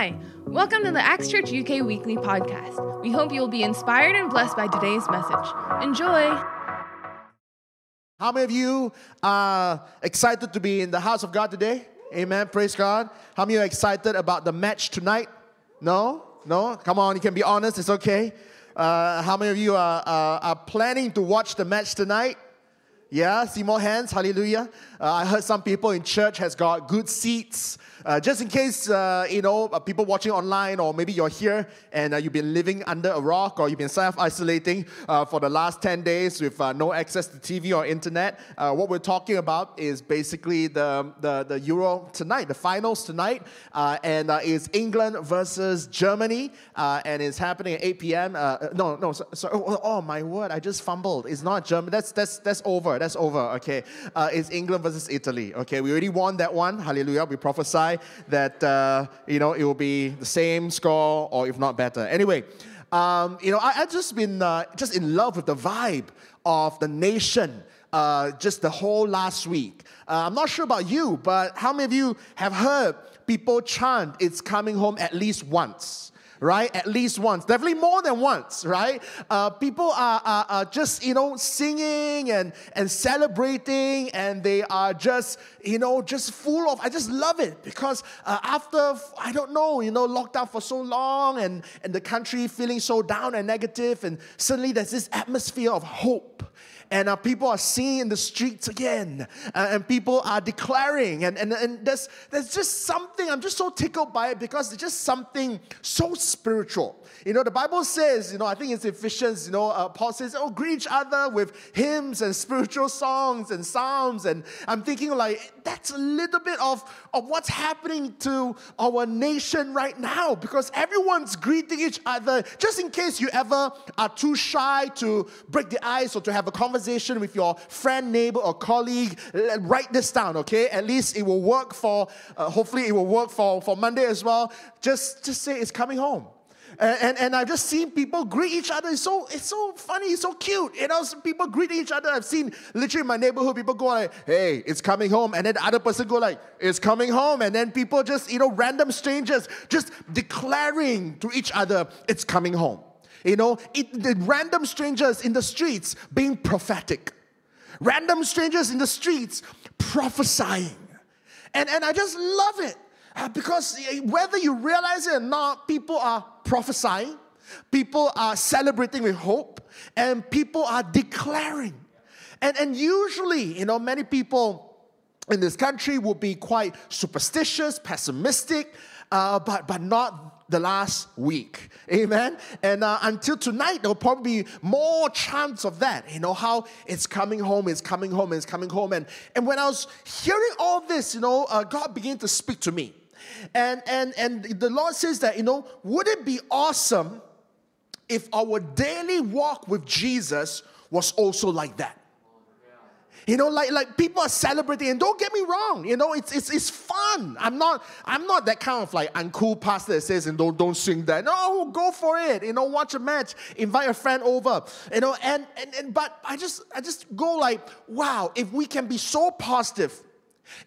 Hi, welcome to the Acts Church UK Weekly Podcast. We hope you'll be inspired and blessed by today's message. Enjoy! How many of you are excited to be in the house of God today? Amen. Praise God. How many are excited about the match tonight? No? No? Come on, you can be honest. It's okay. Uh, how many of you are, uh, are planning to watch the match tonight? Yeah, see more hands. Hallelujah. Uh, I heard some people in church has got good seats. Uh, just in case, uh, you know, uh, people watching online or maybe you're here and uh, you've been living under a rock or you've been self-isolating uh, for the last 10 days with uh, no access to TV or internet, uh, what we're talking about is basically the, the, the Euro tonight, the finals tonight, and it's England versus Germany, and it's happening at 8 p.m. no, no, sorry. so oh, oh, oh, my word, I just fumbled. It's not Germany. That's, that's, that's over. That's over, okay. it's England versus Italy, okay. We already won that one. Hallelujah. We that uh, you know it will be the same score or if not better. Anyway, um, you know I, have just been uh, just in love with the vibe of the nation. Uh, just the whole last week. Uh, I'm not sure about you, but how many of you have heard people chant, It's coming home at least once? Right? At least once, definitely more than once, right? Uh, people are, are, are, just, you know, singing and, and celebrating, and they are just, you know, just full of, I just love it because uh, after, I don't know, you know, locked down for so long and, and the country feeling so down and negative, and suddenly there's this atmosphere of hope and uh, people are singing in the streets again, uh, and people are declaring, and, and, and there's, there's just something, I'm just so tickled by it because it's just something so spiritual. You know, the Bible says, you know, I think it's Ephesians, you know, uh, Paul says, oh, greet each other with hymns and spiritual songs and psalms, and I'm thinking like, that's a little bit of, of what's happening to our nation right now because everyone's greeting each other. Just in case you ever are too shy to break the ice or to have a conversation with your friend, neighbor, or colleague, write this down, okay? At least it will work for, uh, hopefully, it will work for, for Monday as well. Just, just say it's coming home. And, and, I've just seen people greet each other. It's so, it's so funny, it's so cute. You know, people greet each other. I've seen literally in my neighborhood, people go like, hey, it's coming home. And then the other person go like, it's coming home. And then people just, you know, random strangers just declaring to each other, it's coming home. You know, it, the random strangers in the streets being prophetic. Random strangers in the streets prophesying. And, and I just love it. Uh, because whether you realize it or not, people are prophesying, people are celebrating with hope, and people are declaring. And, and usually, you know, many people in this country will be quite superstitious, pessimistic, uh, but, but not the last week. Amen. And uh, until tonight, there'll probably be more chance of that. You know, how it's coming home, it's coming home, it's coming home. And, and when I was hearing all this, you know, uh, God began to speak to me. And, and, and the Lord says that, you know, would it be awesome if our daily walk with Jesus was also like that? You know, like, like people are celebrating, and don't get me wrong, you know, it's, it's, it's fun. I'm not, I'm not that kind of like uncool pastor that says, and don't, don't sing that. No, go for it. You know, watch a match, invite a friend over. You know, and, and, and but I just I just go like, wow, if we can be so positive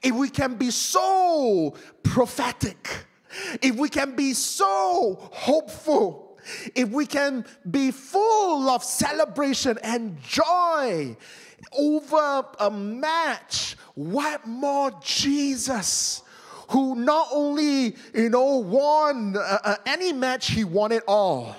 if we can be so prophetic, if we can be so hopeful, if we can be full of celebration and joy over a match, what more Jesus? Who not only, you know, won uh, uh any match, he won it all.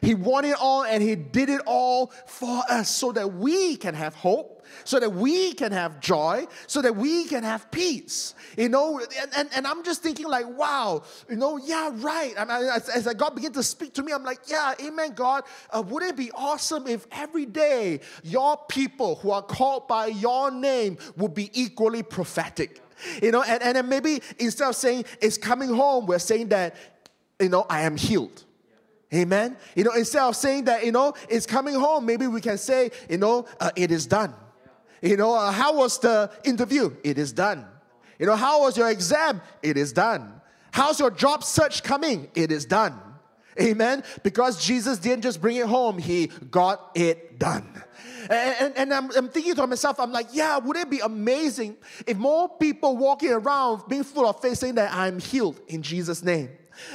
He won it all and he did it all for us so that we can have hope so that we can have joy, so that we can have peace. You know, and, and, and I'm just thinking, like, wow, you know, yeah, right. And as, as God began to speak to me, I'm like, yeah, amen, God. Uh, would it be awesome if every day your people who are called by your name would be equally prophetic? You know, and, and then maybe instead of saying it's coming home, we're saying that, you know, I am healed. Amen. You know, instead of saying that, you know, it's coming home, maybe we can say, you know, uh, it is done. You know, uh, how was the interview? It is done. You know, how was your exam? It is done. How's your job search coming? It is done. Amen. Because Jesus didn't just bring it home, He got it done. And, and, and I'm, I'm, thinking to myself, I'm like, yeah, would it be amazing if more people walking around being full of faith saying that I'm healed in Jesus' name?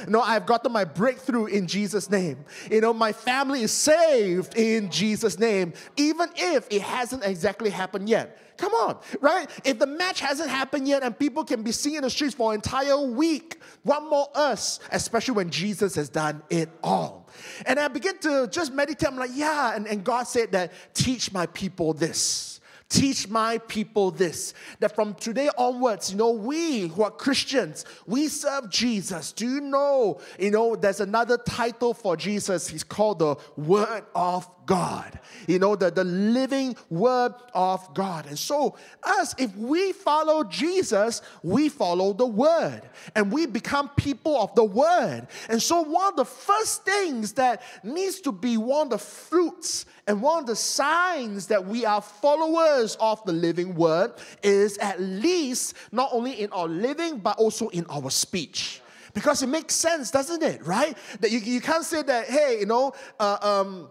No, I've gotten my breakthrough in Jesus' name. You know, my family is saved in Jesus' name, even if it hasn't exactly happened yet. Come on, right? If the match hasn't happened yet and people can be seen in the streets for an entire week, what more us, especially when Jesus has done it all? And I begin to just meditate. I'm like, yeah. And, and God said that, teach my people this teach my people this that from today onwards you know we who are christians we serve jesus do you know you know there's another title for jesus he's called the word of God, you know, the, the living word of God. And so, us, if we follow Jesus, we follow the word and we become people of the word. And so, one of the first things that needs to be one of the fruits and one of the signs that we are followers of the living word is at least not only in our living, but also in our speech because it makes sense, doesn't it? Right? That you, you can't say that, hey, you know, uh, um,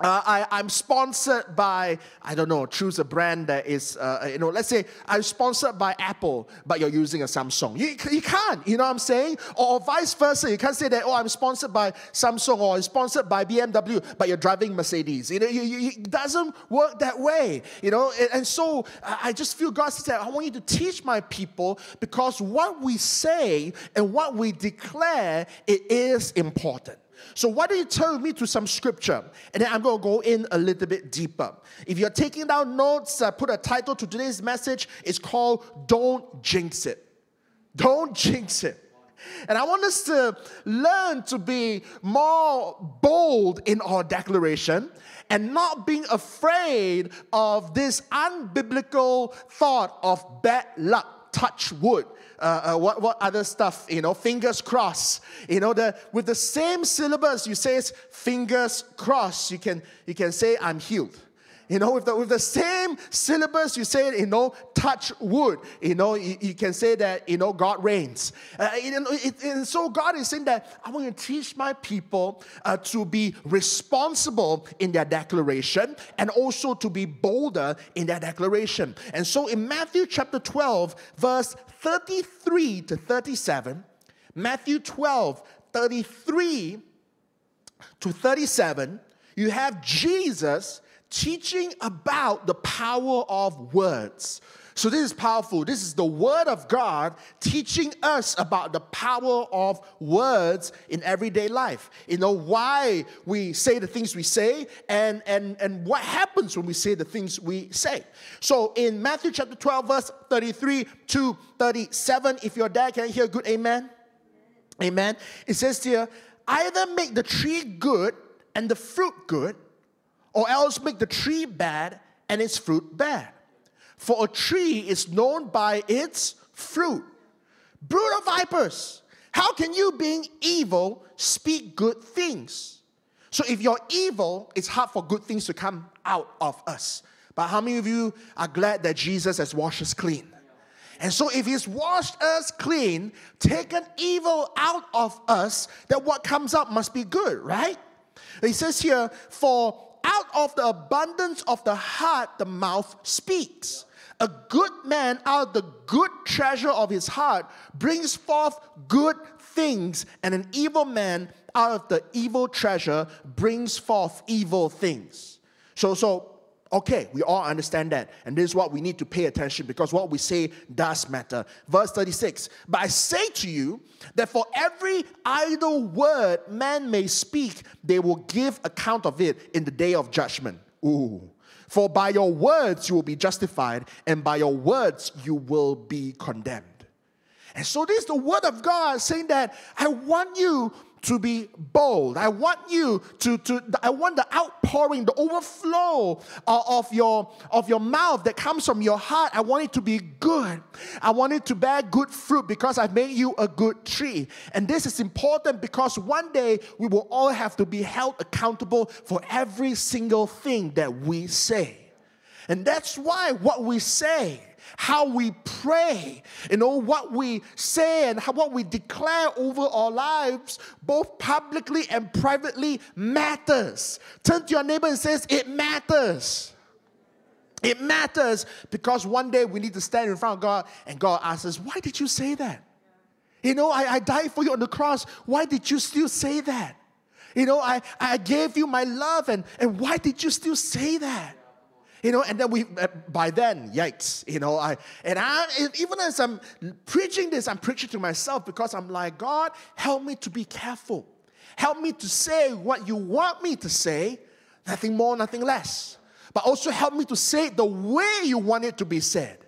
uh, I, I'm sponsored by, I don't know, choose a brand that is, uh, you know, let's say I'm sponsored by Apple, but you're using a Samsung. You, you can't, you know what I'm saying? Or, or vice versa. You can't say that, oh, I'm sponsored by Samsung or I'm sponsored by BMW, but you're driving Mercedes. You know, you, you, it doesn't work that way, you know? And, and so I just feel God said, I want you to teach my people because what we say and what we declare, it is important. So, why don't you turn me to some scripture? And then I'm going to go in a little bit deeper. If you're taking down notes, I put a title to today's message. It's called Don't Jinx It. Don't jinx it. And I want us to learn to be more bold in our declaration and not being afraid of this unbiblical thought of bad luck, touch wood uh, uh, what, what other stuff, you know, fingers crossed. You know, the, with the same syllabus, you say fingers crossed, you can, you can say I'm healed. You know, with the, with the same syllabus, you say, you know, touch wood. You know, you, you can say that, you know, God reigns. Uh, it, and so God is saying that I want to teach my people uh, to be responsible in their declaration and also to be bolder in their declaration. And so in Matthew chapter 12, verse 33 to 37, Matthew 12, 33 to 37, you have Jesus teaching about the power of words. So, this is powerful. This is the Word of God teaching us about the power of words in everyday life. You know, why we say the things we say and, and, and what happens when we say the things we say. So, in Matthew chapter 12, verse 33 to 37, if your dad can hear good amen. Amen. It says here, either make the tree good and the fruit good, or else make the tree bad and its fruit bad. For a tree is known by its fruit. Brood of vipers, how can you, being evil, speak good things? So if you're evil, it's hard for good things to come out of us. But how many of you are glad that Jesus has washed us clean? And so, if He's washed us clean, taken evil out of us, then what comes up must be good, right? He says here, For out of the abundance of the heart, the mouth speaks. A good man out of the good treasure of his heart brings forth good things, and an evil man out of the evil treasure brings forth evil things. So, so Okay, we all understand that. And this is what we need to pay attention because what we say does matter. Verse 36 But I say to you that for every idle word man may speak, they will give account of it in the day of judgment. Ooh. For by your words you will be justified, and by your words you will be condemned. And so, this is the word of God saying that I want you to be bold. I want you to, to I want the outpouring, the overflow uh, of your, of your mouth that comes from your heart. I want it to be good. I want it to bear good fruit because I've made you a good tree. And this is important because one day we will all have to be held accountable for every single thing that we say. And that's why what we say how we pray, you know, what we say and how, what we declare over our lives, both publicly and privately, matters. Turn to your neighbor and says, It matters. It matters because one day we need to stand in front of God and God asks us, Why did you say that? You know, I, I died for you on the cross. Why did you still say that? You know, I, I gave you my love, and, and why did you still say that? You know, and then we, uh, by then, yikes, you know, I, and I, even as I'm preaching this, I'm preaching to myself because I'm like, God, help me to be careful. Help me to say what you want me to say, nothing more, nothing less. But also help me to say it the way you want it to be said.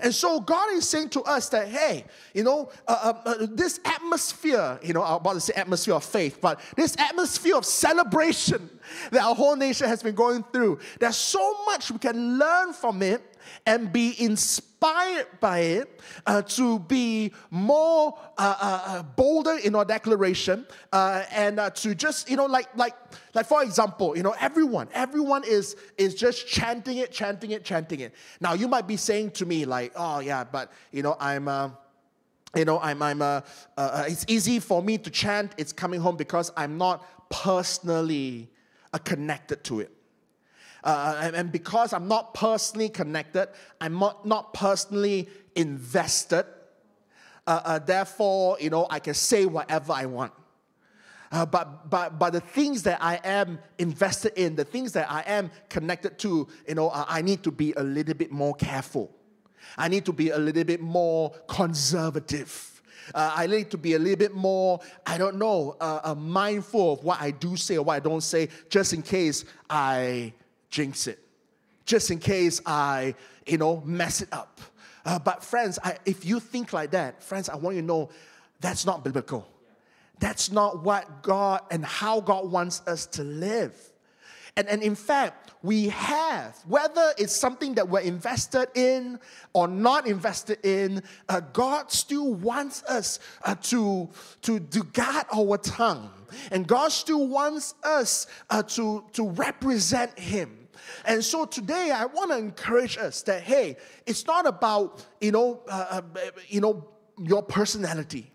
And so God is saying to us that, hey, you know, uh, uh, uh, this atmosphere, you know, I'm about to say atmosphere of faith, but this atmosphere of celebration that our whole nation has been going through, there's so much we can learn from it and be inspired by it uh, to be more uh, uh, uh bolder in our declaration uh, and uh, to just you know like like like for example you know everyone everyone is is just chanting it chanting it chanting it. Now you might be saying to me like oh yeah but you know i'm you know i'm i'm it's easy for me to chant it's coming home because i'm not personally connected to it uh, and, and, because I'm not personally connected, I'm not, not personally invested, uh, uh, therefore, you know, I can say whatever I want. Uh, but, but, but the things that I am invested in, the things that I am connected to, you know, uh, I need to be a little bit more careful. I need to be a little bit more conservative. Uh, I need to be a little bit more, I don't know, uh, uh, mindful of what I do say or what I don't say, just in case I jinx it, just in case I, you know, mess it up. Uh, but friends, I, if you think like that, friends, I want you to know that's not biblical. That's not what God and how God wants us to live. And, and in fact, we have, whether it's something that we're invested in or not invested in, uh, God still wants us uh, to, to, to guard our tongue. And God still wants us uh, to, to represent Him. And so today I want to encourage us that hey, it's not about you know uh, uh, you know your personality.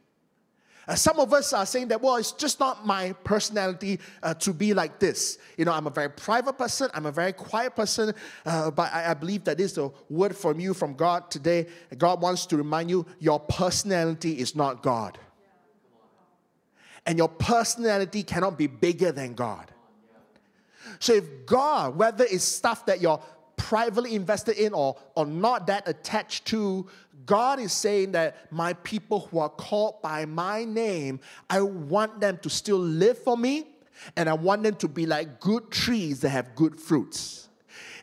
Uh, some of us are saying that, well, it's just not my personality uh, to be like this. You know, I'm a very private person, I'm a very quiet person, uh, but I, I, believe that this is a word from you, from God today. God wants to remind you your personality is not God. And your personality cannot be bigger than God. So if God, whether it's stuff that you're privately invested in or, or not that attached to, God is saying that my people who are called by my name, I want them to still live for me and I want them to be like good trees that have good fruits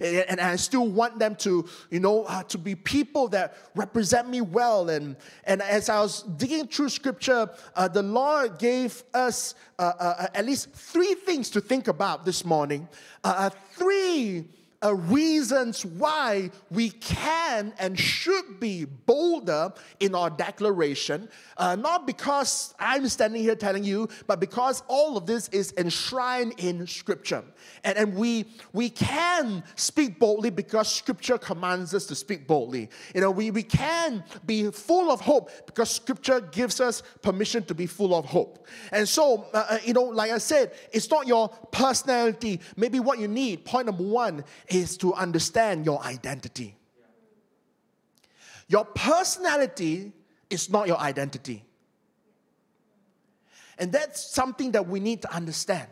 and I still want them to, you know, uh, to be people that represent me well. And, and as I was digging through scripture, uh, the Lord gave us uh, uh, uh at least three things to think about this morning. Uh, three uh, reasons why we can and should be bolder in our declaration. Uh, not because I'm standing here telling you, but because all of this is enshrined in Scripture. And, and we, we can speak boldly because Scripture commands us to speak boldly. You know, we, we can be full of hope because Scripture gives us permission to be full of hope. And so, uh, uh you know, like I said, it's not your personality. Maybe what you need, point number one, is to understand your identity. Your personality is not your identity. And that's something that we need to understand.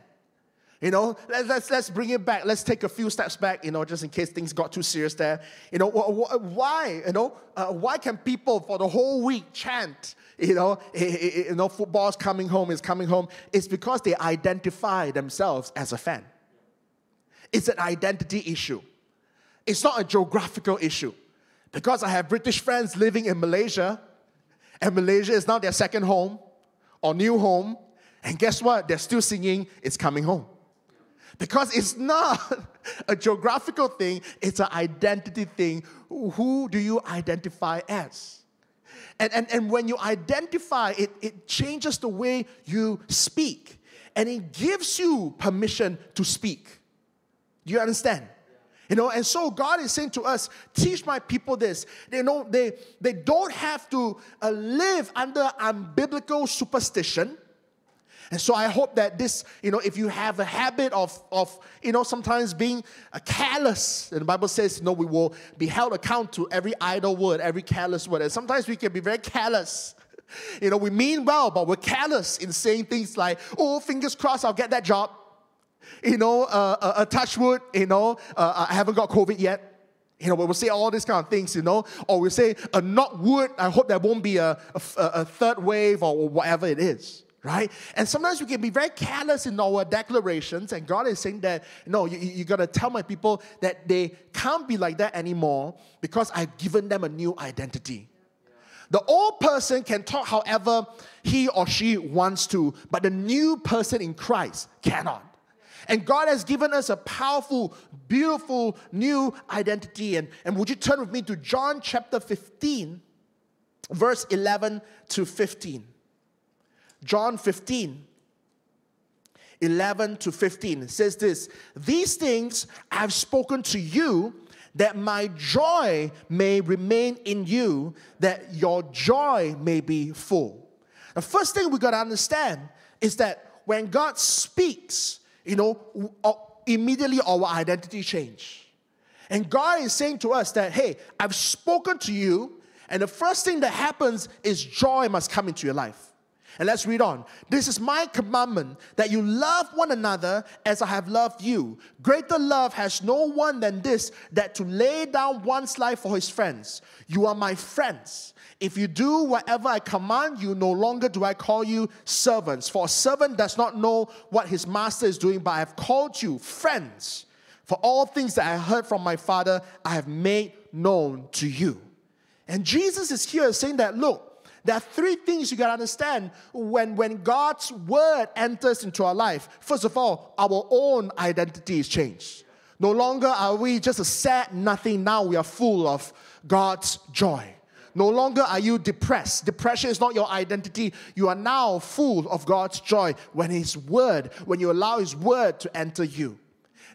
You know, let's, let's, let's bring it back. Let's take a few steps back, you know, just in case things got too serious there. You know, why, you know, uh, why can people for the whole week chant, you know, you know, football's coming home is coming home? It's because they identify themselves as a fan. It's an identity issue. It's not a geographical issue. Because I have British friends living in Malaysia, and Malaysia is now their second home or new home, and guess what? They're still singing It's Coming Home. Because it's not a geographical thing, it's an identity thing. Who do you identify as? And, and, and when you identify, it, it changes the way you speak. And it gives you permission to speak. Do you understand? You know, and so God is saying to us, teach my people this. They know they, they don't have to uh, live under unbiblical superstition. And so I hope that this, you know, if you have a habit of, of you know, sometimes being uh, careless, and the Bible says, you know, we will be held account to every idle word, every careless word. And sometimes we can be very careless You know, we mean well, but we're careless in saying things like, oh, fingers crossed, I'll get that job. You know, uh, uh, a touch wood, you know, uh, I haven't got COVID yet. You know, we'll say all these kind of things, you know, or we'll say, a knock wood, I hope there won't be a, a, a third wave or whatever it is right? And sometimes we can be very careless in our declarations, and God is saying that, no, you, you got to tell my people that they can't be like that anymore because I've given them a new identity. The old person can talk however he or she wants to, but the new person in Christ cannot. And God has given us a powerful, beautiful new identity. And, and would you turn with me to John chapter 15, verse 11 to 15? John 15, 11 to 15 says this These things I've spoken to you that my joy may remain in you, that your joy may be full. The first thing we got to understand is that when God speaks, you know, immediately our identity change. And God is saying to us that, hey, I've spoken to you, and the first thing that happens is joy must come into your life. And let's read on. This is my commandment that you love one another as I have loved you. Greater love has no one than this, that to lay down one's life for his friends. You are my friends. If you do whatever I command you, no longer do I call you servants. For a servant does not know what his master is doing, but I have called you friends. For all things that I heard from my Father, I have made known to you. And Jesus is here saying that, look, there are three things you got to understand when, when God's word enters into our life. First of all, our own identity is changed. No longer are we just a sad nothing, now we are full of God's joy. No longer are you depressed. Depression is not your identity. You are now full of God's joy when His word, when you allow His word to enter you.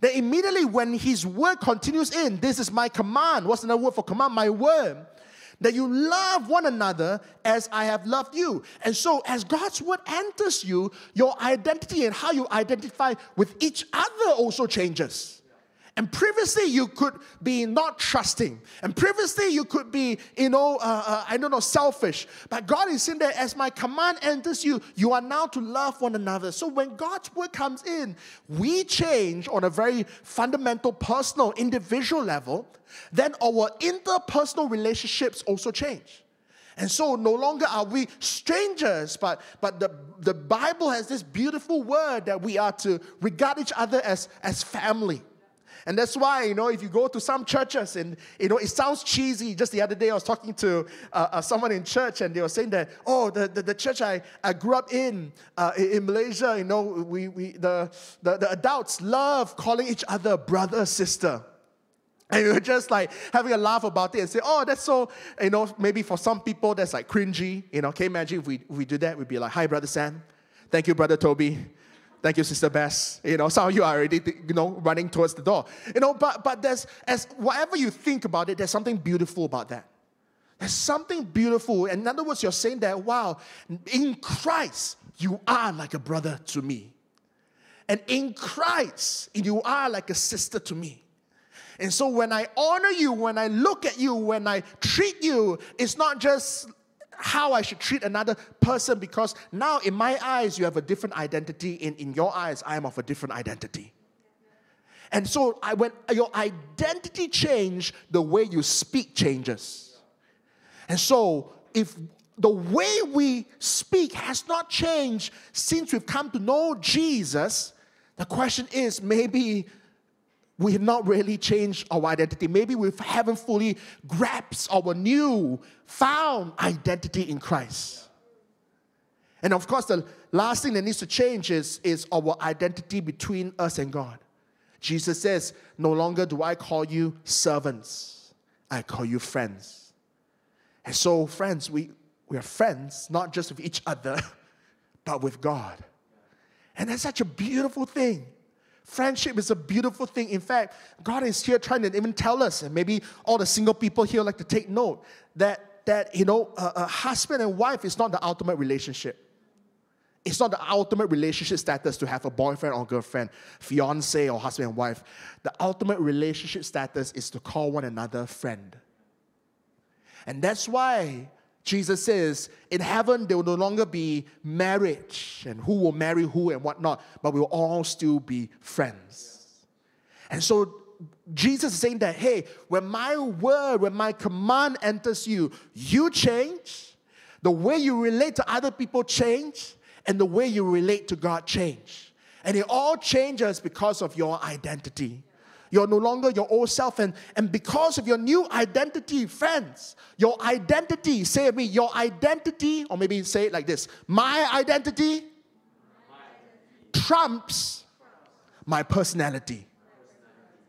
Then immediately when His word continues in, this is my command. What's another word for command? My word that you love one another as I have loved you. And so, as God's word enters you, your identity and how you identify with each other also changes. And previously, you could be not trusting. And previously, you could be, you know, uh, uh, I don't know, selfish. But God is saying that as my command enters you, you are now to love one another. So when God's word comes in, we change on a very fundamental, personal, individual level. Then our interpersonal relationships also change. And so no longer are we strangers, but, but the, the Bible has this beautiful word that we are to regard each other as, as family. And that's why, you know, if you go to some churches and, you know, it sounds cheesy. Just the other day, I was talking to uh, uh, someone in church and they were saying that, oh, the, the, the church I, I grew up in, uh, in Malaysia, you know, we, we, the, the, the adults love calling each other brother, sister. And we were just like having a laugh about it and say, oh, that's so, you know, maybe for some people that's like cringy. You know, can you imagine if we, if we do that? We'd be like, hi, Brother Sam. Thank you, Brother Toby. Thank you, Sister Bess. You know, some of you are already, you know, running towards the door. You know, but but there's as whatever you think about it, there's something beautiful about that. There's something beautiful. In other words, you're saying that, wow, in Christ, you are like a brother to me. And in Christ, you are like a sister to me. And so when I honor you, when I look at you, when I treat you, it's not just how I should treat another person because now in my eyes you have a different identity. In, in your eyes, I am of a different identity. And so I, when your identity change, the way you speak changes. And so if the way we speak has not changed since we've come to know Jesus, the question is maybe we have not really changed our identity. Maybe we haven't fully grasped our new found identity in Christ. And of course, the last thing that needs to change is, is our identity between us and God. Jesus says, No longer do I call you servants, I call you friends. And so, friends, we, we are friends, not just with each other, but with God. And that's such a beautiful thing. Friendship is a beautiful thing. In fact, God is here trying to even tell us, and maybe all the single people here like to take note, that, that you know, a, a husband and wife is not the ultimate relationship. It's not the ultimate relationship status to have a boyfriend or girlfriend, fiance or husband and wife. The ultimate relationship status is to call one another friend. And that's why Jesus says, in heaven, there will no longer be marriage and who will marry who and whatnot, but we'll all still be friends. And so Jesus is saying that, hey, when my word, when my command enters you, you change, the way you relate to other people change, and the way you relate to God change. And it all changes because of your identity. You're no longer your old self. And, and because of your new identity, friends, your identity, say it me, your identity, or maybe say it like this my identity trumps my personality.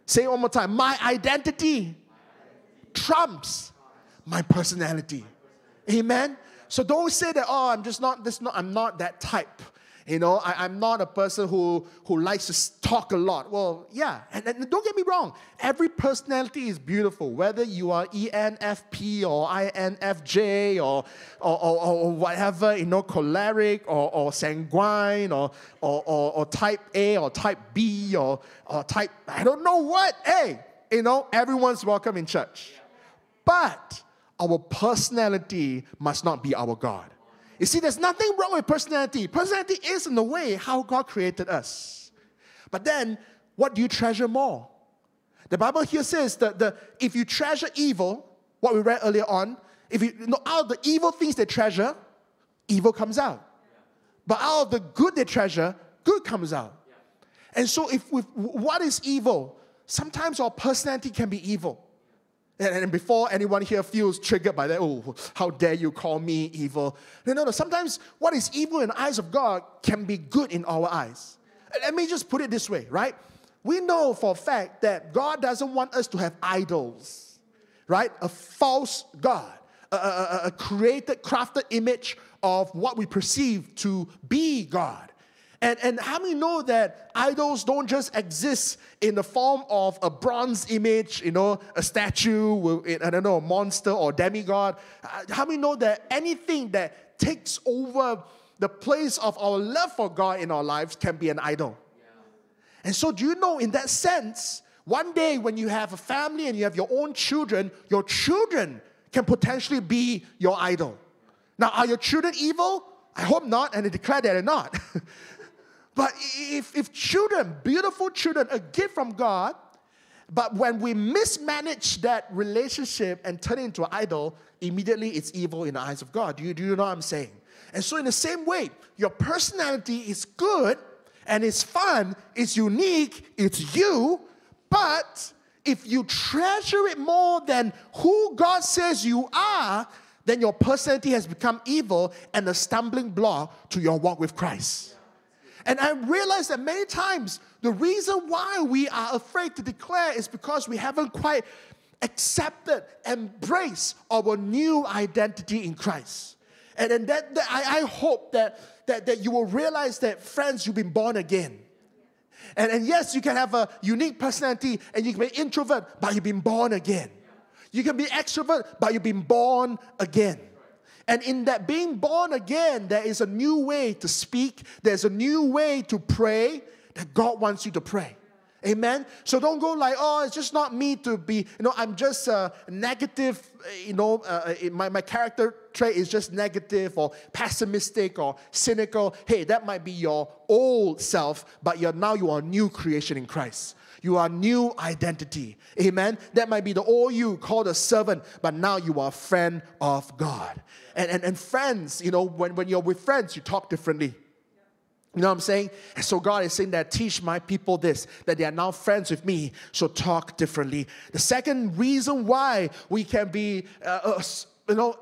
Say it one more time. My identity trumps my personality. Amen. So don't say that, oh, I'm just not this not I'm not that type. You know, I, am not a person who, who likes to talk a lot. Well, yeah, and, and, don't get me wrong, every personality is beautiful, whether you are ENFP or INFJ or, or, or, or whatever, you know, choleric or, or sanguine or, or, or, or type A or type B or, or type, I don't know what. Hey, you know, everyone's welcome in church. But our personality must not be our God. You see, there's nothing wrong with personality. Personality is, in a way, how God created us. But then, what do you treasure more? The Bible here says that the, if you treasure evil, what we read earlier on, if you, you know, out of the evil things they treasure, evil comes out. But out of the good they treasure, good comes out. And so, if what is evil? Sometimes our personality can be evil. And, before anyone here feels triggered by that, oh, how dare you call me evil? No, no, no. Sometimes what is evil in the eyes of God can be good in our eyes. Let me just put it this way, right? We know for a fact that God doesn't want us to have idols, right? A false God, a, a, a created, crafted image of what we perceive to be God. And, and how many know that idols don't just exist in the form of a bronze image, you know, a statue, I don't know, a monster or demigod? Uh, how many know that anything that takes over the place of our love for God in our lives can be an idol? And so, do you know, in that sense, one day when you have a family and you have your own children, your children can potentially be your idol. Now, are your children evil? I hope not, and I declare that they're not. But if, if children, beautiful children, a gift from God, but when we mismanage that relationship and turn it into an idol, immediately it's evil in the eyes of God. Do you, do you know what I'm saying? And so, in the same way, your personality is good and it's fun, it's unique, it's you, but if you treasure it more than who God says you are, then your personality has become evil and a stumbling block to your walk with Christ. And I realize that many times the reason why we are afraid to declare is because we haven't quite accepted, embraced our new identity in Christ. And, and that, that I, I hope that, that, that you will realize that, friends, you've been born again. And, and yes, you can have a unique personality and you can be introvert, but you've been born again. You can be extrovert, but you've been born again. And in that being born again, there is a new way to speak, there's a new way to pray that God wants you to pray. Amen. So don't go like, oh, it's just not me to be, you know, I'm just uh, negative, you know, uh, my, my character trait is just negative or pessimistic or cynical. Hey, that might be your old self, but you're now you are a new creation in Christ. You are new identity. Amen. That might be the old you called a servant, but now you are a friend of God. And, and, and friends, you know, when, when you're with friends, you talk differently. You know what I'm saying? And so God is saying that teach my people this, that they are now friends with me, so talk differently. The second reason why we can be, uh, uh, you know,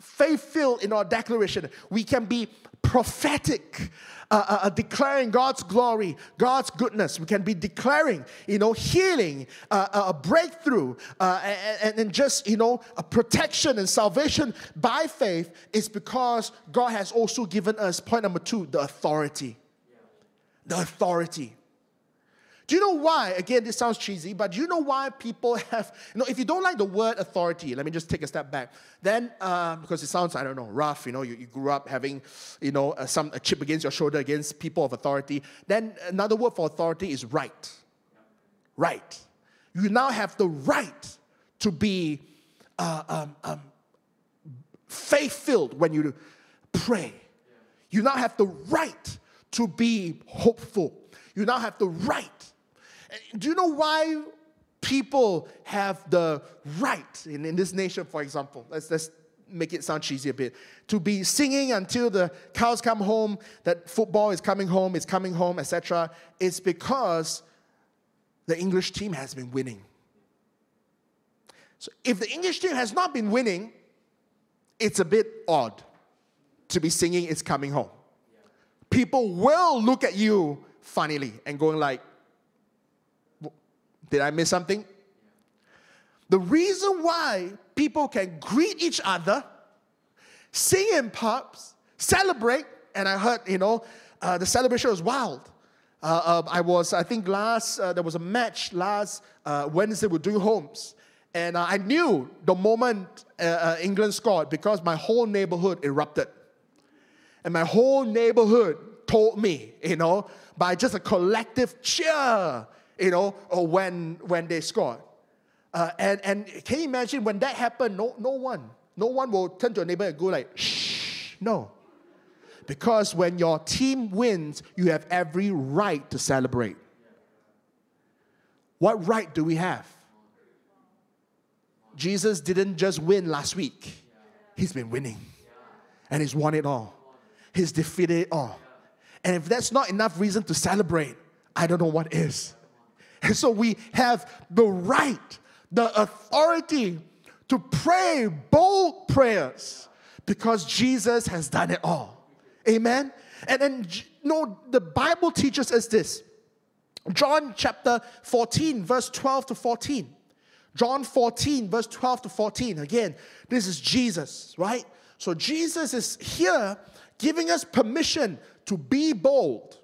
faith filled in our declaration, we can be prophetic uh, uh, uh, declaring God's glory, God's goodness. We can be declaring, you know, healing, uh, uh a breakthrough, uh, and, and just, you know, a protection and salvation by faith is because God has also given us, point number two, the authority. The authority. Do you know why? Again, this sounds cheesy, but do you know why people have, you know, if you don't like the word authority, let me just take a step back. Then, uh, because it sounds, I don't know, rough, you know, you, you grew up having, you know, uh, some a chip against your shoulder against people of authority. Then another word for authority is right. Right. You now have the right to be uh, um, um, faith filled when you pray. You now have the right to be hopeful. You now have the right. Do you know why people have the right in, in this nation, for example? Let's, let's make it sound cheesy a bit. To be singing until the cows come home, that football is coming home, it's coming home, etc. It's because the English team has been winning. So if the English team has not been winning, it's a bit odd to be singing it's coming home. People will look at you funnily and going like, did I miss something? The reason why people can greet each other, sing in pubs, celebrate, and I heard, you know, uh, the celebration was wild. Uh, uh, I was, I think last, uh, there was a match last uh, Wednesday with doing homes. And uh, I knew the moment England scored because my whole neighborhood erupted. And my whole neighborhood told me, you know, by just a collective cheer, you know, when, when they scored. Uh, and, and can you imagine when that happened, no, no one, no one will turn to a neighbor and go like, shh, no. Because when your team wins, you have every right to celebrate. What right do we have? Jesus didn't just win last week, he's been winning. And he's won it all, he's defeated it all. And if that's not enough reason to celebrate, I don't know what is. And so we have the right, the authority to pray bold prayers because Jesus has done it all. Amen. And then know, the Bible teaches us this. John chapter 14, verse 12 to 14. John 14, verse 12 to 14. Again, this is Jesus, right? So Jesus is here giving us permission to be bold.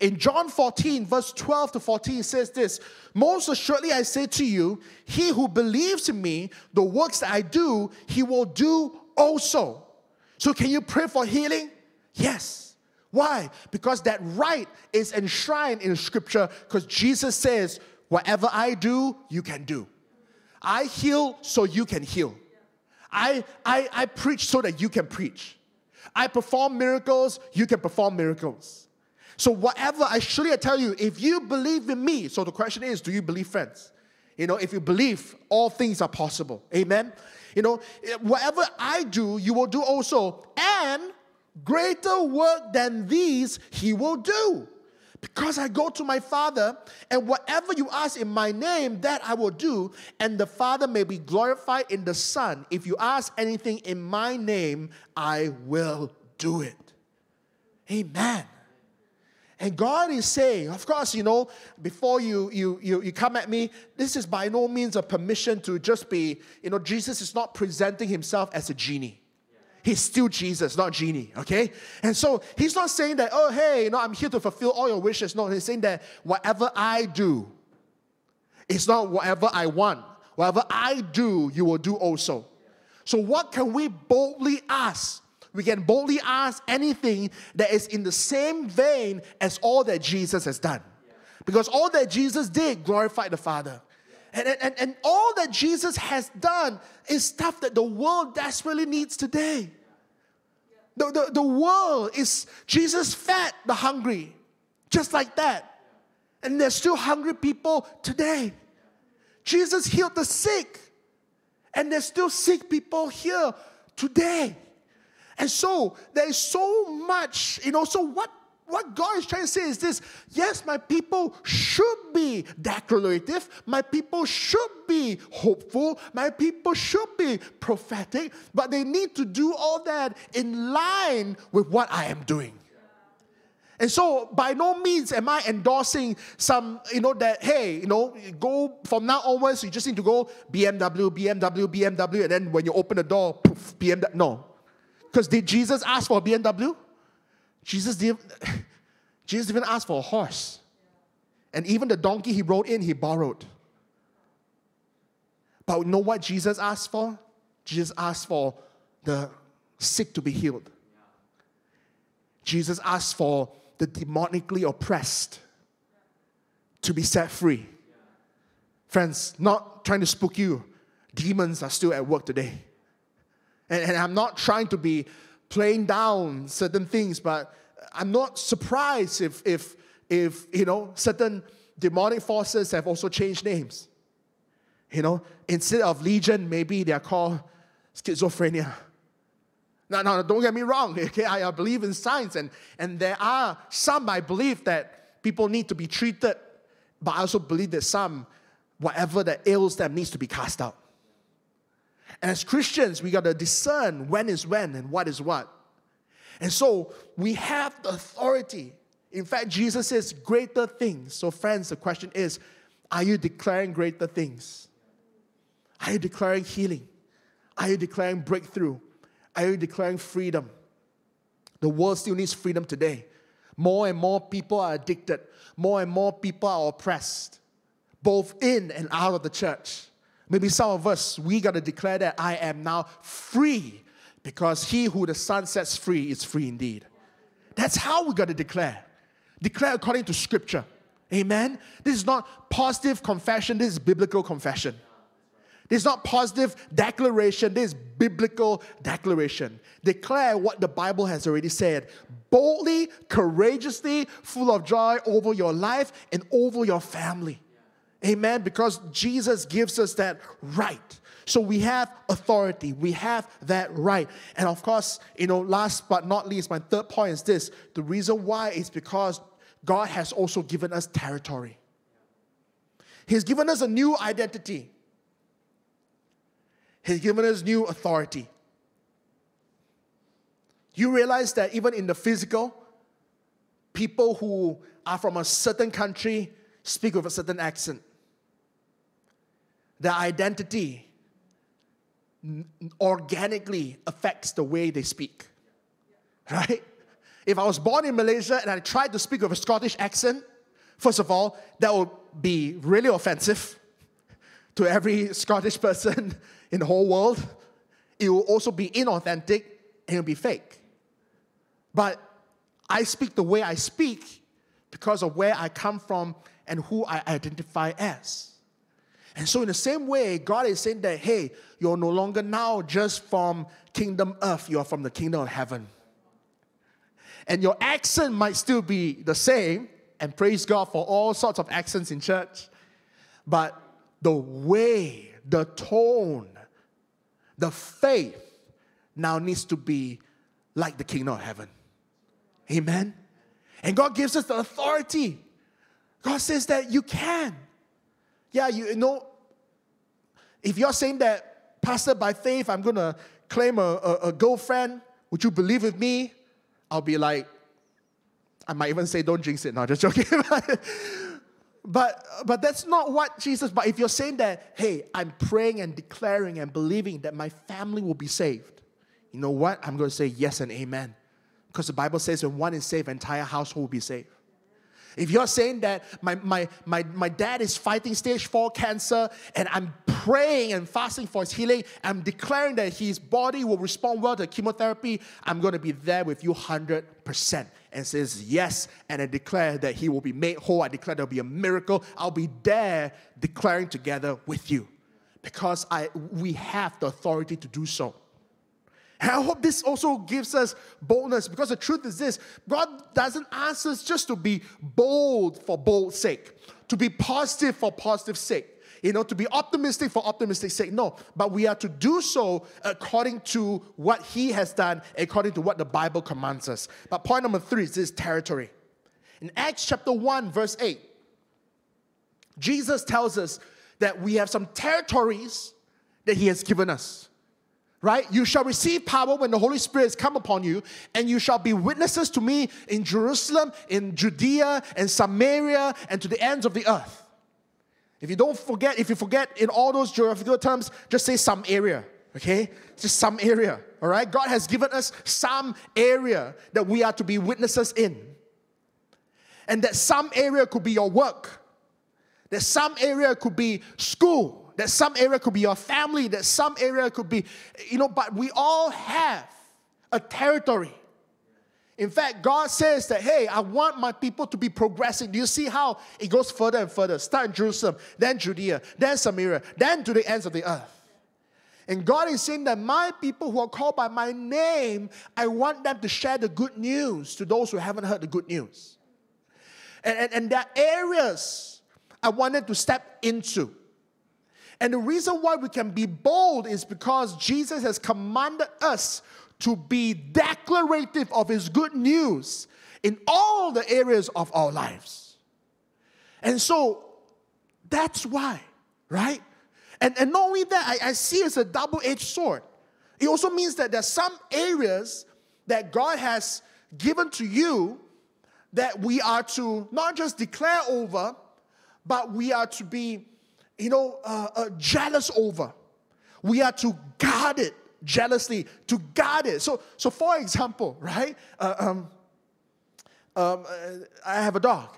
In John 14, verse 12 to 14, says this Most assuredly I say to you, he who believes in me, the works that I do, he will do also. So, can you pray for healing? Yes. Why? Because that right is enshrined in Scripture, because Jesus says, Whatever I do, you can do. I heal so you can heal. I, I, I preach so that you can preach. I perform miracles, you can perform miracles. So, whatever I surely I tell you, if you believe in me, so the question is, do you believe, friends? You know, if you believe, all things are possible. Amen. You know, whatever I do, you will do also, and greater work than these he will do. Because I go to my Father, and whatever you ask in my name, that I will do, and the Father may be glorified in the Son. If you ask anything in my name, I will do it. Amen. And God is saying, of course, you know, before you, you, you, you come at me, this is by no means a permission to just be, you know, Jesus is not presenting himself as a genie. He's still Jesus, not genie, okay? And so he's not saying that, oh, hey, you know, I'm here to fulfill all your wishes. No, he's saying that whatever I do, it's not whatever I want. Whatever I do, you will do also. So, what can we boldly ask? We can boldly ask anything that is in the same vein as all that Jesus has done. Because all that Jesus did glorified the Father. And, and, and all that Jesus has done is stuff that the world desperately needs today. The, the, the world is, Jesus fed the hungry, just like that. And there's still hungry people today. Jesus healed the sick, and there's still sick people here today. And so there is so much, you know, so what what God is trying to say is this yes, my people should be declarative, my people should be hopeful, my people should be prophetic, but they need to do all that in line with what I am doing. And so, by no means am I endorsing some, you know, that, hey, you know, go from now onwards, you just need to go BMW, BMW, BMW, and then when you open the door, poof, BMW. No. Because did Jesus ask for a BMW? Jesus didn't, Jesus didn't ask for a horse. And even the donkey he rode in, he borrowed. But you know what Jesus asked for? Jesus asked for the sick to be healed. Jesus asked for the demonically oppressed to be set free. Friends, not trying to spook you, demons are still at work today. And, and I'm not trying to be playing down certain things, but I'm not surprised if, if, if you know, certain demonic forces have also changed names. You know, instead of legion, maybe they're called schizophrenia. Now, now, don't get me wrong, okay? I, I believe in science, and, and there are some I believe that people need to be treated, but I also believe that some, whatever that ails them, needs to be cast out. And as Christians, we got to discern when is when and what is what. And so we have the authority. In fact, Jesus says greater things. So, friends, the question is are you declaring greater things? Are you declaring healing? Are you declaring breakthrough? Are you declaring freedom? The world still needs freedom today. More and more people are addicted, more and more people are oppressed, both in and out of the church. Maybe some of us, we got to declare that I am now free because he who the Son sets free is free indeed. That's how we got to declare. Declare according to Scripture. Amen. This is not positive confession, this is biblical confession. This is not positive declaration, this is biblical declaration. Declare what the Bible has already said boldly, courageously, full of joy over your life and over your family. Amen. Because Jesus gives us that right. So we have authority, we have that right. And of course, you know, last but not least, my third point is this the reason why is because God has also given us territory. He's given us a new identity. He's given us new authority. You realize that even in the physical, people who are from a certain country speak with a certain accent. Their identity organically affects the way they speak. Right? If I was born in Malaysia and I tried to speak with a Scottish accent, first of all, that would be really offensive to every Scottish person in the whole world. It will also be inauthentic and it'll be fake. But I speak the way I speak because of where I come from and who I identify as. And so, in the same way, God is saying that, hey, you're no longer now just from kingdom earth, you are from the kingdom of heaven. And your accent might still be the same, and praise God for all sorts of accents in church, but the way, the tone, the faith now needs to be like the kingdom of heaven. Amen. And God gives us the authority. God says that you can. Yeah, you know, if you're saying that, Pastor, by faith, I'm going to claim a, a, a girlfriend, would you believe with me? I'll be like, I might even say, don't jinx it. No, just joking. but, but that's not what Jesus, but if you're saying that, hey, I'm praying and declaring and believing that my family will be saved, you know what? I'm going to say yes and amen. Because the Bible says when one is saved, entire household will be saved. If you're saying that my, my, my, my dad is fighting stage four cancer and I'm praying and fasting for his healing, I'm declaring that his body will respond well to chemotherapy, I'm going to be there with you 100% and says yes. And I declare that he will be made whole. I declare there'll be a miracle. I'll be there declaring together with you because I, we have the authority to do so. And I hope this also gives us boldness because the truth is this God doesn't ask us just to be bold for bold sake, to be positive for positive sake, you know, to be optimistic for optimistic sake. No, but we are to do so according to what He has done, according to what the Bible commands us. But point number three is this territory. In Acts chapter 1, verse 8, Jesus tells us that we have some territories that He has given us right? You shall receive power when the Holy Spirit has come upon you, and you shall be witnesses to me in Jerusalem, in Judea, and Samaria, and to the ends of the earth. If you don't forget, if you forget in all those geographical terms, just say some area, okay? Just some area, all right? God has given us some area that we are to be witnesses in. And that some area could be your work, that some area could be school, that some area could be your family, that some area could be, you know, but we all have a territory. In fact, God says that, hey, I want my people to be progressing. Do you see how it goes further and further? Start in Jerusalem, then Judea, then Samaria, then to the ends of the earth. And God is saying that my people who are called by my name, I want them to share the good news to those who haven't heard the good news. And, and, and there are areas I wanted to step into. And the reason why we can be bold is because Jesus has commanded us to be declarative of his good news in all the areas of our lives. And so that's why, right? And, and not only that, I, I see it's a double edged sword. It also means that there's some areas that God has given to you that we are to not just declare over, but we are to be, you know, uh, uh, jealous over. We are to guard it jealously, to guard it. So, so for example, right? Uh, um, um, uh, I have a dog,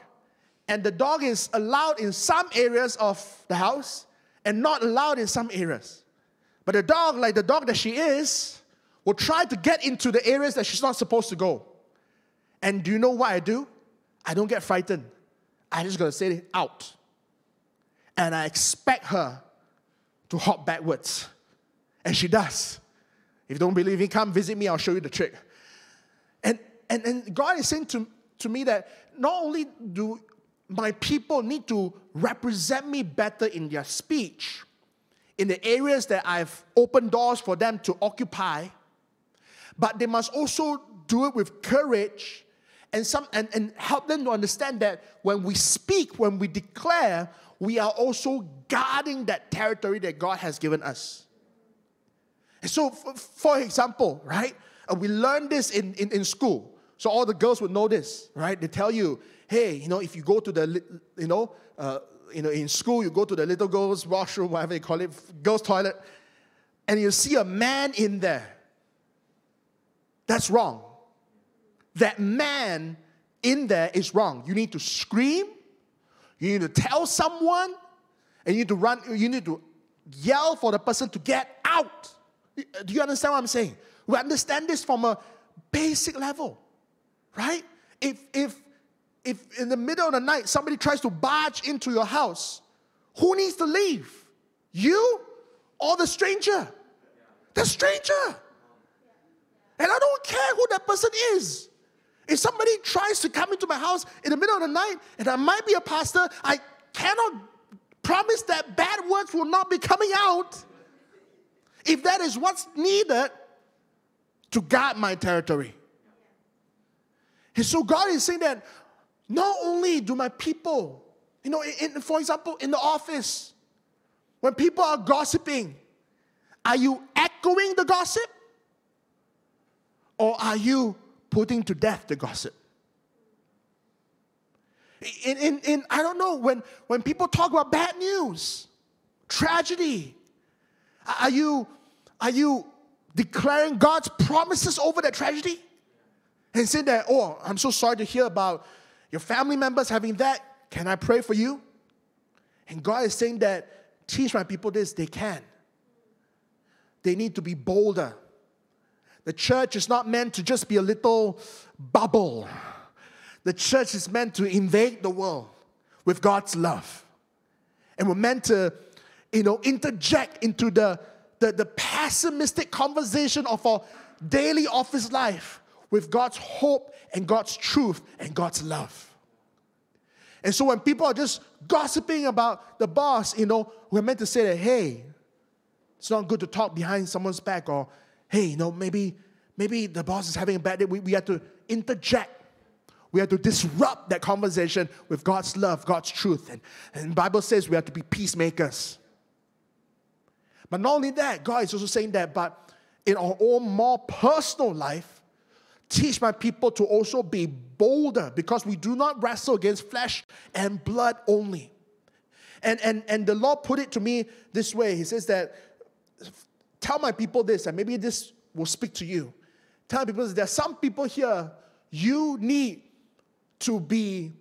and the dog is allowed in some areas of the house and not allowed in some areas. But the dog, like the dog that she is, will try to get into the areas that she's not supposed to go. And do you know what I do? I don't get frightened. I just gotta say out. And I expect her to hop backwards. And she does. If you don't believe me, come visit me, I'll show you the trick. And and, and God is saying to, to me that not only do my people need to represent me better in their speech, in the areas that I've opened doors for them to occupy, but they must also do it with courage and, some, and, and help them to understand that when we speak, when we declare, we are also guarding that territory that God has given us. And so, for example, right, uh, we learn this in, in, in school. So all the girls would know this, right? They tell you, hey, you know, if you go to the, you know, uh, you know, in school, you go to the little girls' washroom, whatever they call it, girls' toilet, and you see a man in there. That's wrong. That man in there is wrong. You need to scream, you need to tell someone, and you need to run, you need to yell for the person to get out. Uh, do you understand what I'm saying? We understand this from a basic level right? If, if, if in the middle of the night somebody tries to barge into your house, who needs to leave? You or the stranger? The stranger. And I don't care who that person is. If somebody tries to come into my house in the middle of the night, and I might be a pastor, I cannot promise that bad words will not be coming out if that is what's needed to guard my territory. And so God is saying that not only do my people, you know, in, for example, in the office, when people are gossiping, are you echoing the gossip? Or are you putting to death the gossip? In, in, in I don't know, when, when people talk about bad news, tragedy, are you, are you declaring God's promises over that tragedy? and saying that, oh, I'm so sorry to hear about your family members having that. Can I pray for you? And God is saying that teach my people this, they can. They need to be bolder. The church is not meant to just be a little bubble. The church is meant to invade the world with God's love. And we're meant to, you know, interject into the, the, the pessimistic conversation of our daily office life with God's hope and God's truth and God's love. And so when people are just gossiping about the boss, you know, we're meant to say that, hey, it's not good to talk behind someone's back, or hey, you know, maybe, maybe the boss is having a bad day. We, we have to interject. We have to disrupt that conversation with God's love, God's truth. And, and Bible says we have to be peacemakers. But not only that, God is also saying that, but in our own more personal life, Teach my people to also be bolder because we do not wrestle against flesh and blood only. And, and, and the Lord put it to me this way He says that, tell my people this, and maybe this will speak to you. Tell people this, there are some people here, you need to be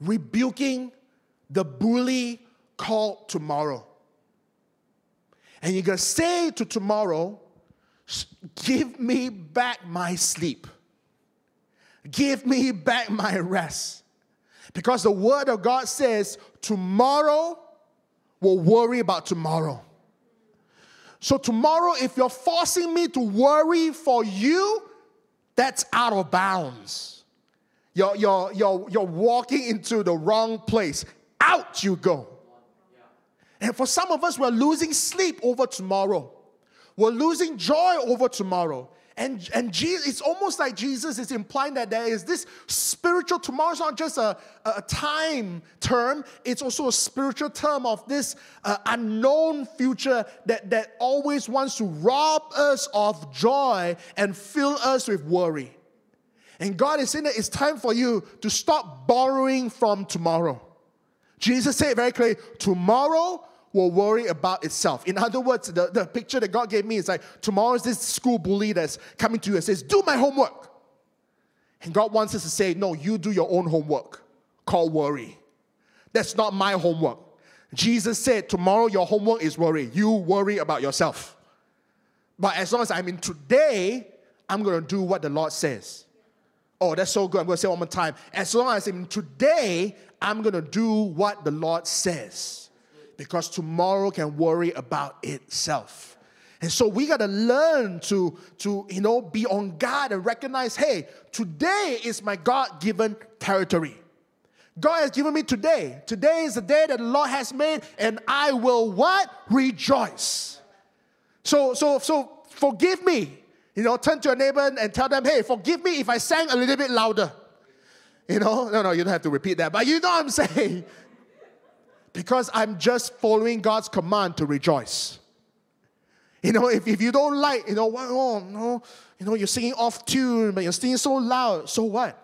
rebuking the bully called tomorrow. And you're gonna say to tomorrow, Give me back my sleep. Give me back my rest. Because the word of God says, tomorrow will worry about tomorrow. So, tomorrow, if you're forcing me to worry for you, that's out of bounds. You're, you're, you're, you're walking into the wrong place. Out you go. And for some of us, we're losing sleep over tomorrow. We're losing joy over tomorrow. And, and Jesus, it's almost like Jesus is implying that there is this spiritual tomorrow is not just a, a time term, it's also a spiritual term of this uh, unknown future that, that always wants to rob us of joy and fill us with worry. And God is saying that it's time for you to stop borrowing from tomorrow. Jesus said very clearly tomorrow will worry about itself. In other words, the, the picture that God gave me is like tomorrow is this school bully that's coming to you and says, Do my homework. And God wants us to say, No, you do your own homework called worry. That's not my homework. Jesus said, Tomorrow your homework is worry. You worry about yourself. But as long as I'm in today, I'm going to do what the Lord says. Oh, that's so good. I'm going to say one more time. As long as I'm in today, I'm going to do what the Lord says because tomorrow can worry about itself. And so we got to learn to, to, you know, be on guard and recognize, hey, today is my God-given territory. God has given me today. Today is the day that the Lord has made, and I will what? Rejoice. So, so, so forgive me. You know, turn to your neighbor and tell them, hey, forgive me if I sang a little bit louder. You know, no, no, you don't have to repeat that, but you know what I'm saying. Because I'm just following God's command to rejoice. You know, if, if you don't like, you know, oh, no, you know, you're singing off tune, but you're singing so loud, so what?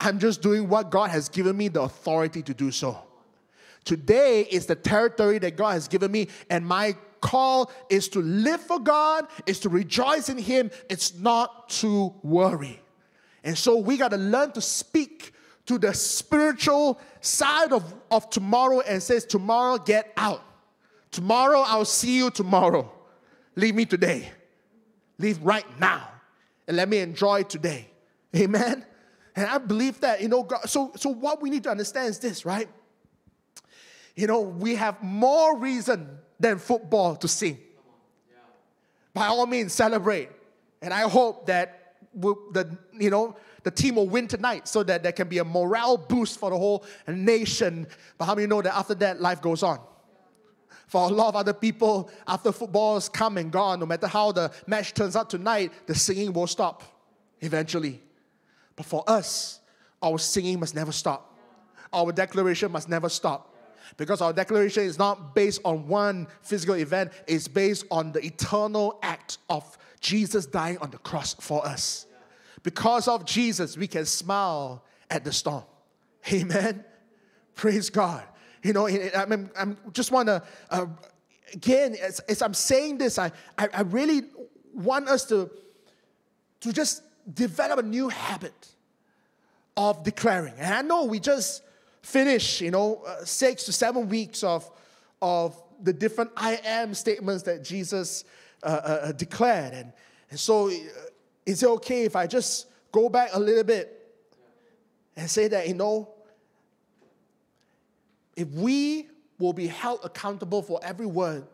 I'm just doing what God has given me the authority to do so. Today is the territory that God has given me, and my call is to live for God, is to rejoice in Him. It's not to worry. And so we got to learn to speak to the spiritual side of, of tomorrow and says, Tomorrow, get out. Tomorrow, I'll see you tomorrow. Leave me today. Leave right now. And let me enjoy today. Amen. And I believe that, you know, God, so, so what we need to understand is this, right? You know, we have more reason than football to sing. By all means, celebrate. And I hope that the, you know, the team will win tonight so that there can be a morale boost for the whole nation. But how many know that after that, life goes on? For a lot of other people, after football has come and gone, no matter how the match turns out tonight, the singing will stop eventually. But for us, our singing must never stop. Our declaration must never stop. Because our declaration is not based on one physical event, it's based on the eternal act of Jesus dying on the cross for us. Because of Jesus, we can smile at the storm. Amen. Praise God. You know, I mean, I just want to, uh, again, as, as, I'm saying this, I, I, I really want us to, to just develop a new habit of declaring. And I know we just finished, you know, uh, six to seven weeks of, of the different I am statements that Jesus uh, uh, uh declared. And, and so uh, is it okay if I just go back a little bit and say that, you know, if we will be held accountable for every word,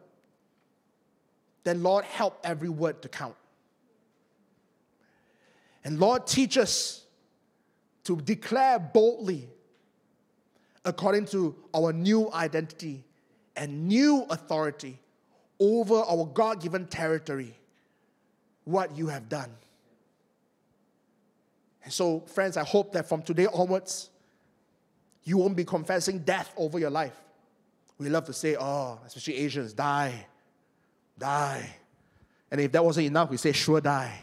then Lord, help every word to count. And Lord, teach us to declare boldly according to our new identity and new authority over our God given territory what you have done. And so, friends, I hope that from today onwards, you won't be confessing death over your life. We love to say, oh, especially Asians, die, die. And if that wasn't enough, we say, sure, die.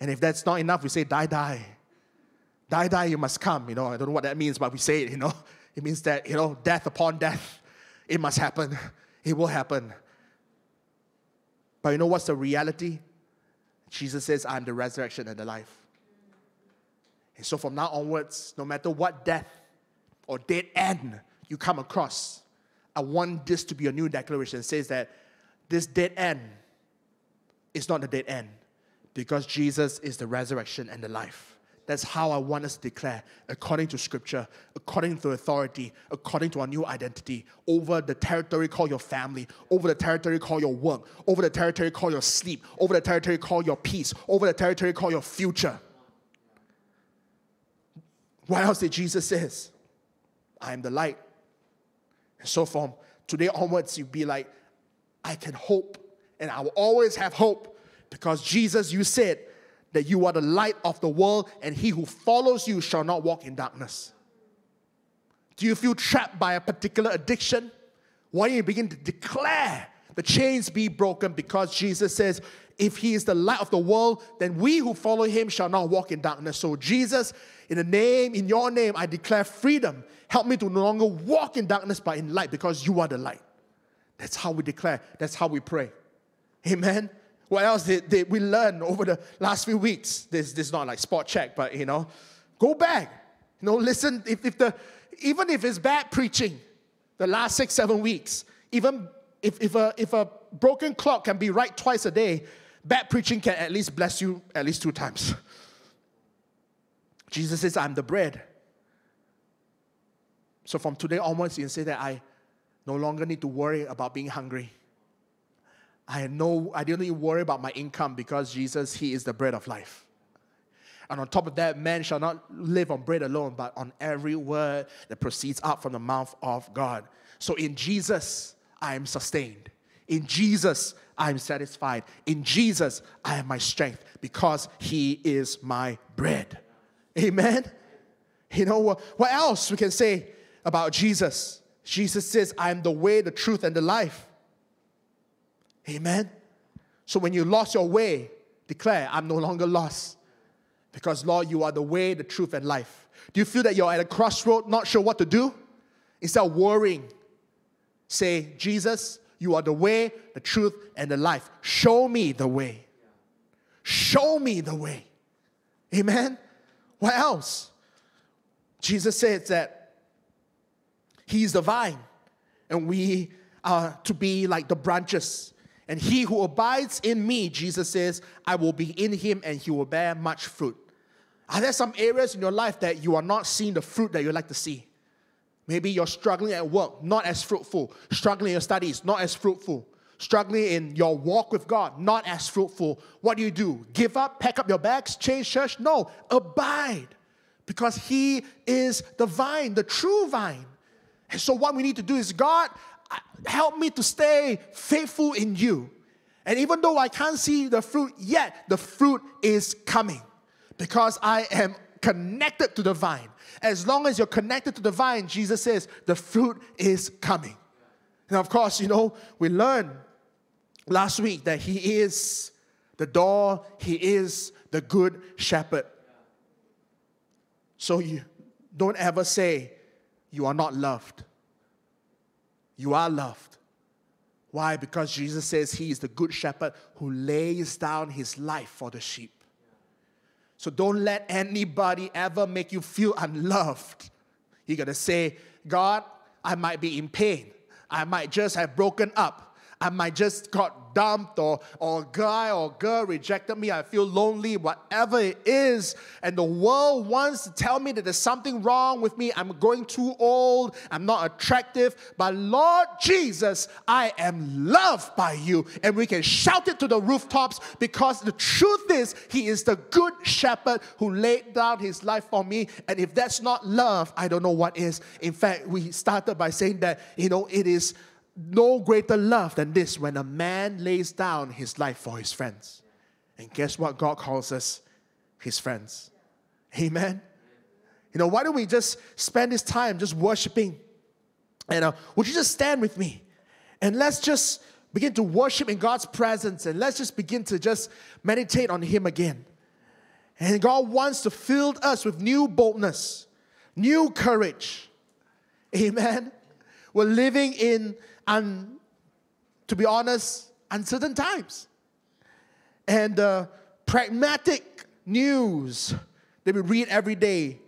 And if that's not enough, we say, die, die. Die, die, you must come. You know, I don't know what that means, but we say it, you know. It means that, you know, death upon death, it must happen. It will happen. But you know what's the reality? Jesus says, I'm the resurrection and the life. And so from now onwards, no matter what death or dead end you come across, I want this to be a new declaration. It says that this dead end is not the dead end because Jesus is the resurrection and the life. That's how I want us to declare, according to scripture, according to authority, according to our new identity, over the territory called your family, over the territory called your work, over the territory called your sleep, over the territory called your peace, over the territory called your future. What else did Jesus says? I am the light. And so from today onwards, you be like, I can hope, and I will always have hope because Jesus, you said, that you are the light of the world, and he who follows you shall not walk in darkness. Do you feel trapped by a particular addiction? Why don't you begin to declare the chains be broken because Jesus says, if he is the light of the world, then we who follow him shall not walk in darkness. So, Jesus, in the name, in your name, I declare freedom. Help me to no longer walk in darkness, but in light because you are the light. That's how we declare, that's how we pray. Amen. What else did, did we learn over the last few weeks? This, this is not like spot check, but you know, go back. You know, listen, if, if the, even if it's bad preaching, the last six, seven weeks, even if, if, a, if a broken clock can be right twice a day, bad preaching can at least bless you at least two times. Jesus says, I'm the bread. So from today onwards, you can say that I no longer need to worry about being hungry. I know I don't need to worry about my income because Jesus, He is the bread of life. And on top of that, man shall not live on bread alone, but on every word that proceeds out from the mouth of God. So in Jesus, I am sustained. In Jesus, I am satisfied. In Jesus, I have my strength because He is my bread. Amen. You know what else we can say about Jesus? Jesus says, I am the way, the truth, and the life. Amen. So when you lost your way, declare, I'm no longer lost. Because, Lord, you are the way, the truth, and life. Do you feel that you're at a crossroad, not sure what to do? Instead of worrying, say, Jesus, you are the way, the truth, and the life. Show me the way. Show me the way. Amen. What else? Jesus says that He's the vine, and we are to be like the branches. And he who abides in me, Jesus says, I will be in him and he will bear much fruit. Are there some areas in your life that you are not seeing the fruit that you like to see? Maybe you're struggling at work, not as fruitful. Struggling in your studies, not as fruitful. Struggling in your walk with God, not as fruitful. What do you do? Give up, pack up your bags, change church? No, abide. Because He is the vine, the true vine. And so, what we need to do is, God, help me to stay faithful in you. And even though I can't see the fruit yet, the fruit is coming because I am connected to the vine. As long as you're connected to the vine, Jesus says, the fruit is coming. And of course, you know, we learned last week that He is the door, He is the good shepherd. So you don't ever say you are not loved. You are loved. Why? Because Jesus says He is the good shepherd who lays down His life for the sheep. So don't let anybody ever make you feel unloved. You gotta say, God, I might be in pain. I might just have broken up. I might just got dumped or, or guy or girl rejected me, I feel lonely, whatever it is, and the world wants to tell me that there's something wrong with me, I'm going too old, I'm not attractive, but Lord Jesus, I am loved by you. And we can shout it to the rooftops because the truth is, He is the good shepherd who laid down His life for me. And if that's not love, I don't know what is. In fact, we started by saying that, you know, it is no greater love than this when a man lays down his life for his friends. And guess what God calls us? His friends. Amen. You know, why don't we just spend this time just worshiping? And uh, would you just stand with me? And let's just begin to worship in God's presence and let's just begin to just meditate on Him again. And God wants to fill us with new boldness, new courage. Amen. We're living in and to be honest, uncertain times. And uh, pragmatic news that we read every day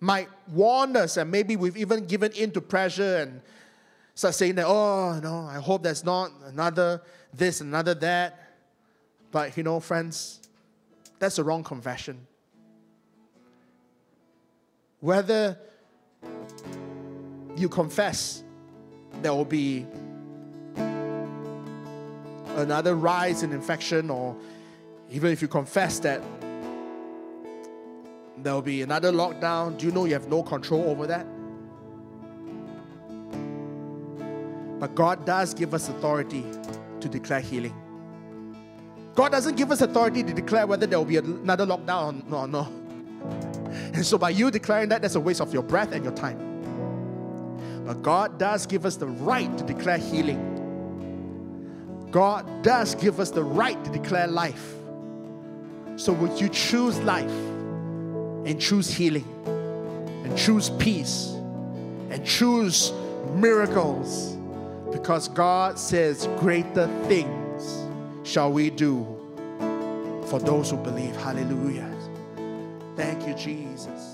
might warn us, and maybe we've even given in to pressure and start saying that, oh, no, I hope there's not another this, another that. But you know, friends, that's the wrong confession. whether you confess there will be another rise in infection, or even if you confess that there will be another lockdown, do you know you have no control over that? But God does give us authority to declare healing. God doesn't give us authority to declare whether there will be another lockdown. No, no. And so by you declaring that, that's a waste of your breath and your time. But God does give us the right to declare healing. God does give us the right to declare life. So would you choose life and choose healing and choose peace and choose miracles? Because God says, Greater things shall we do for those who believe. Hallelujah. Thank you, Jesus.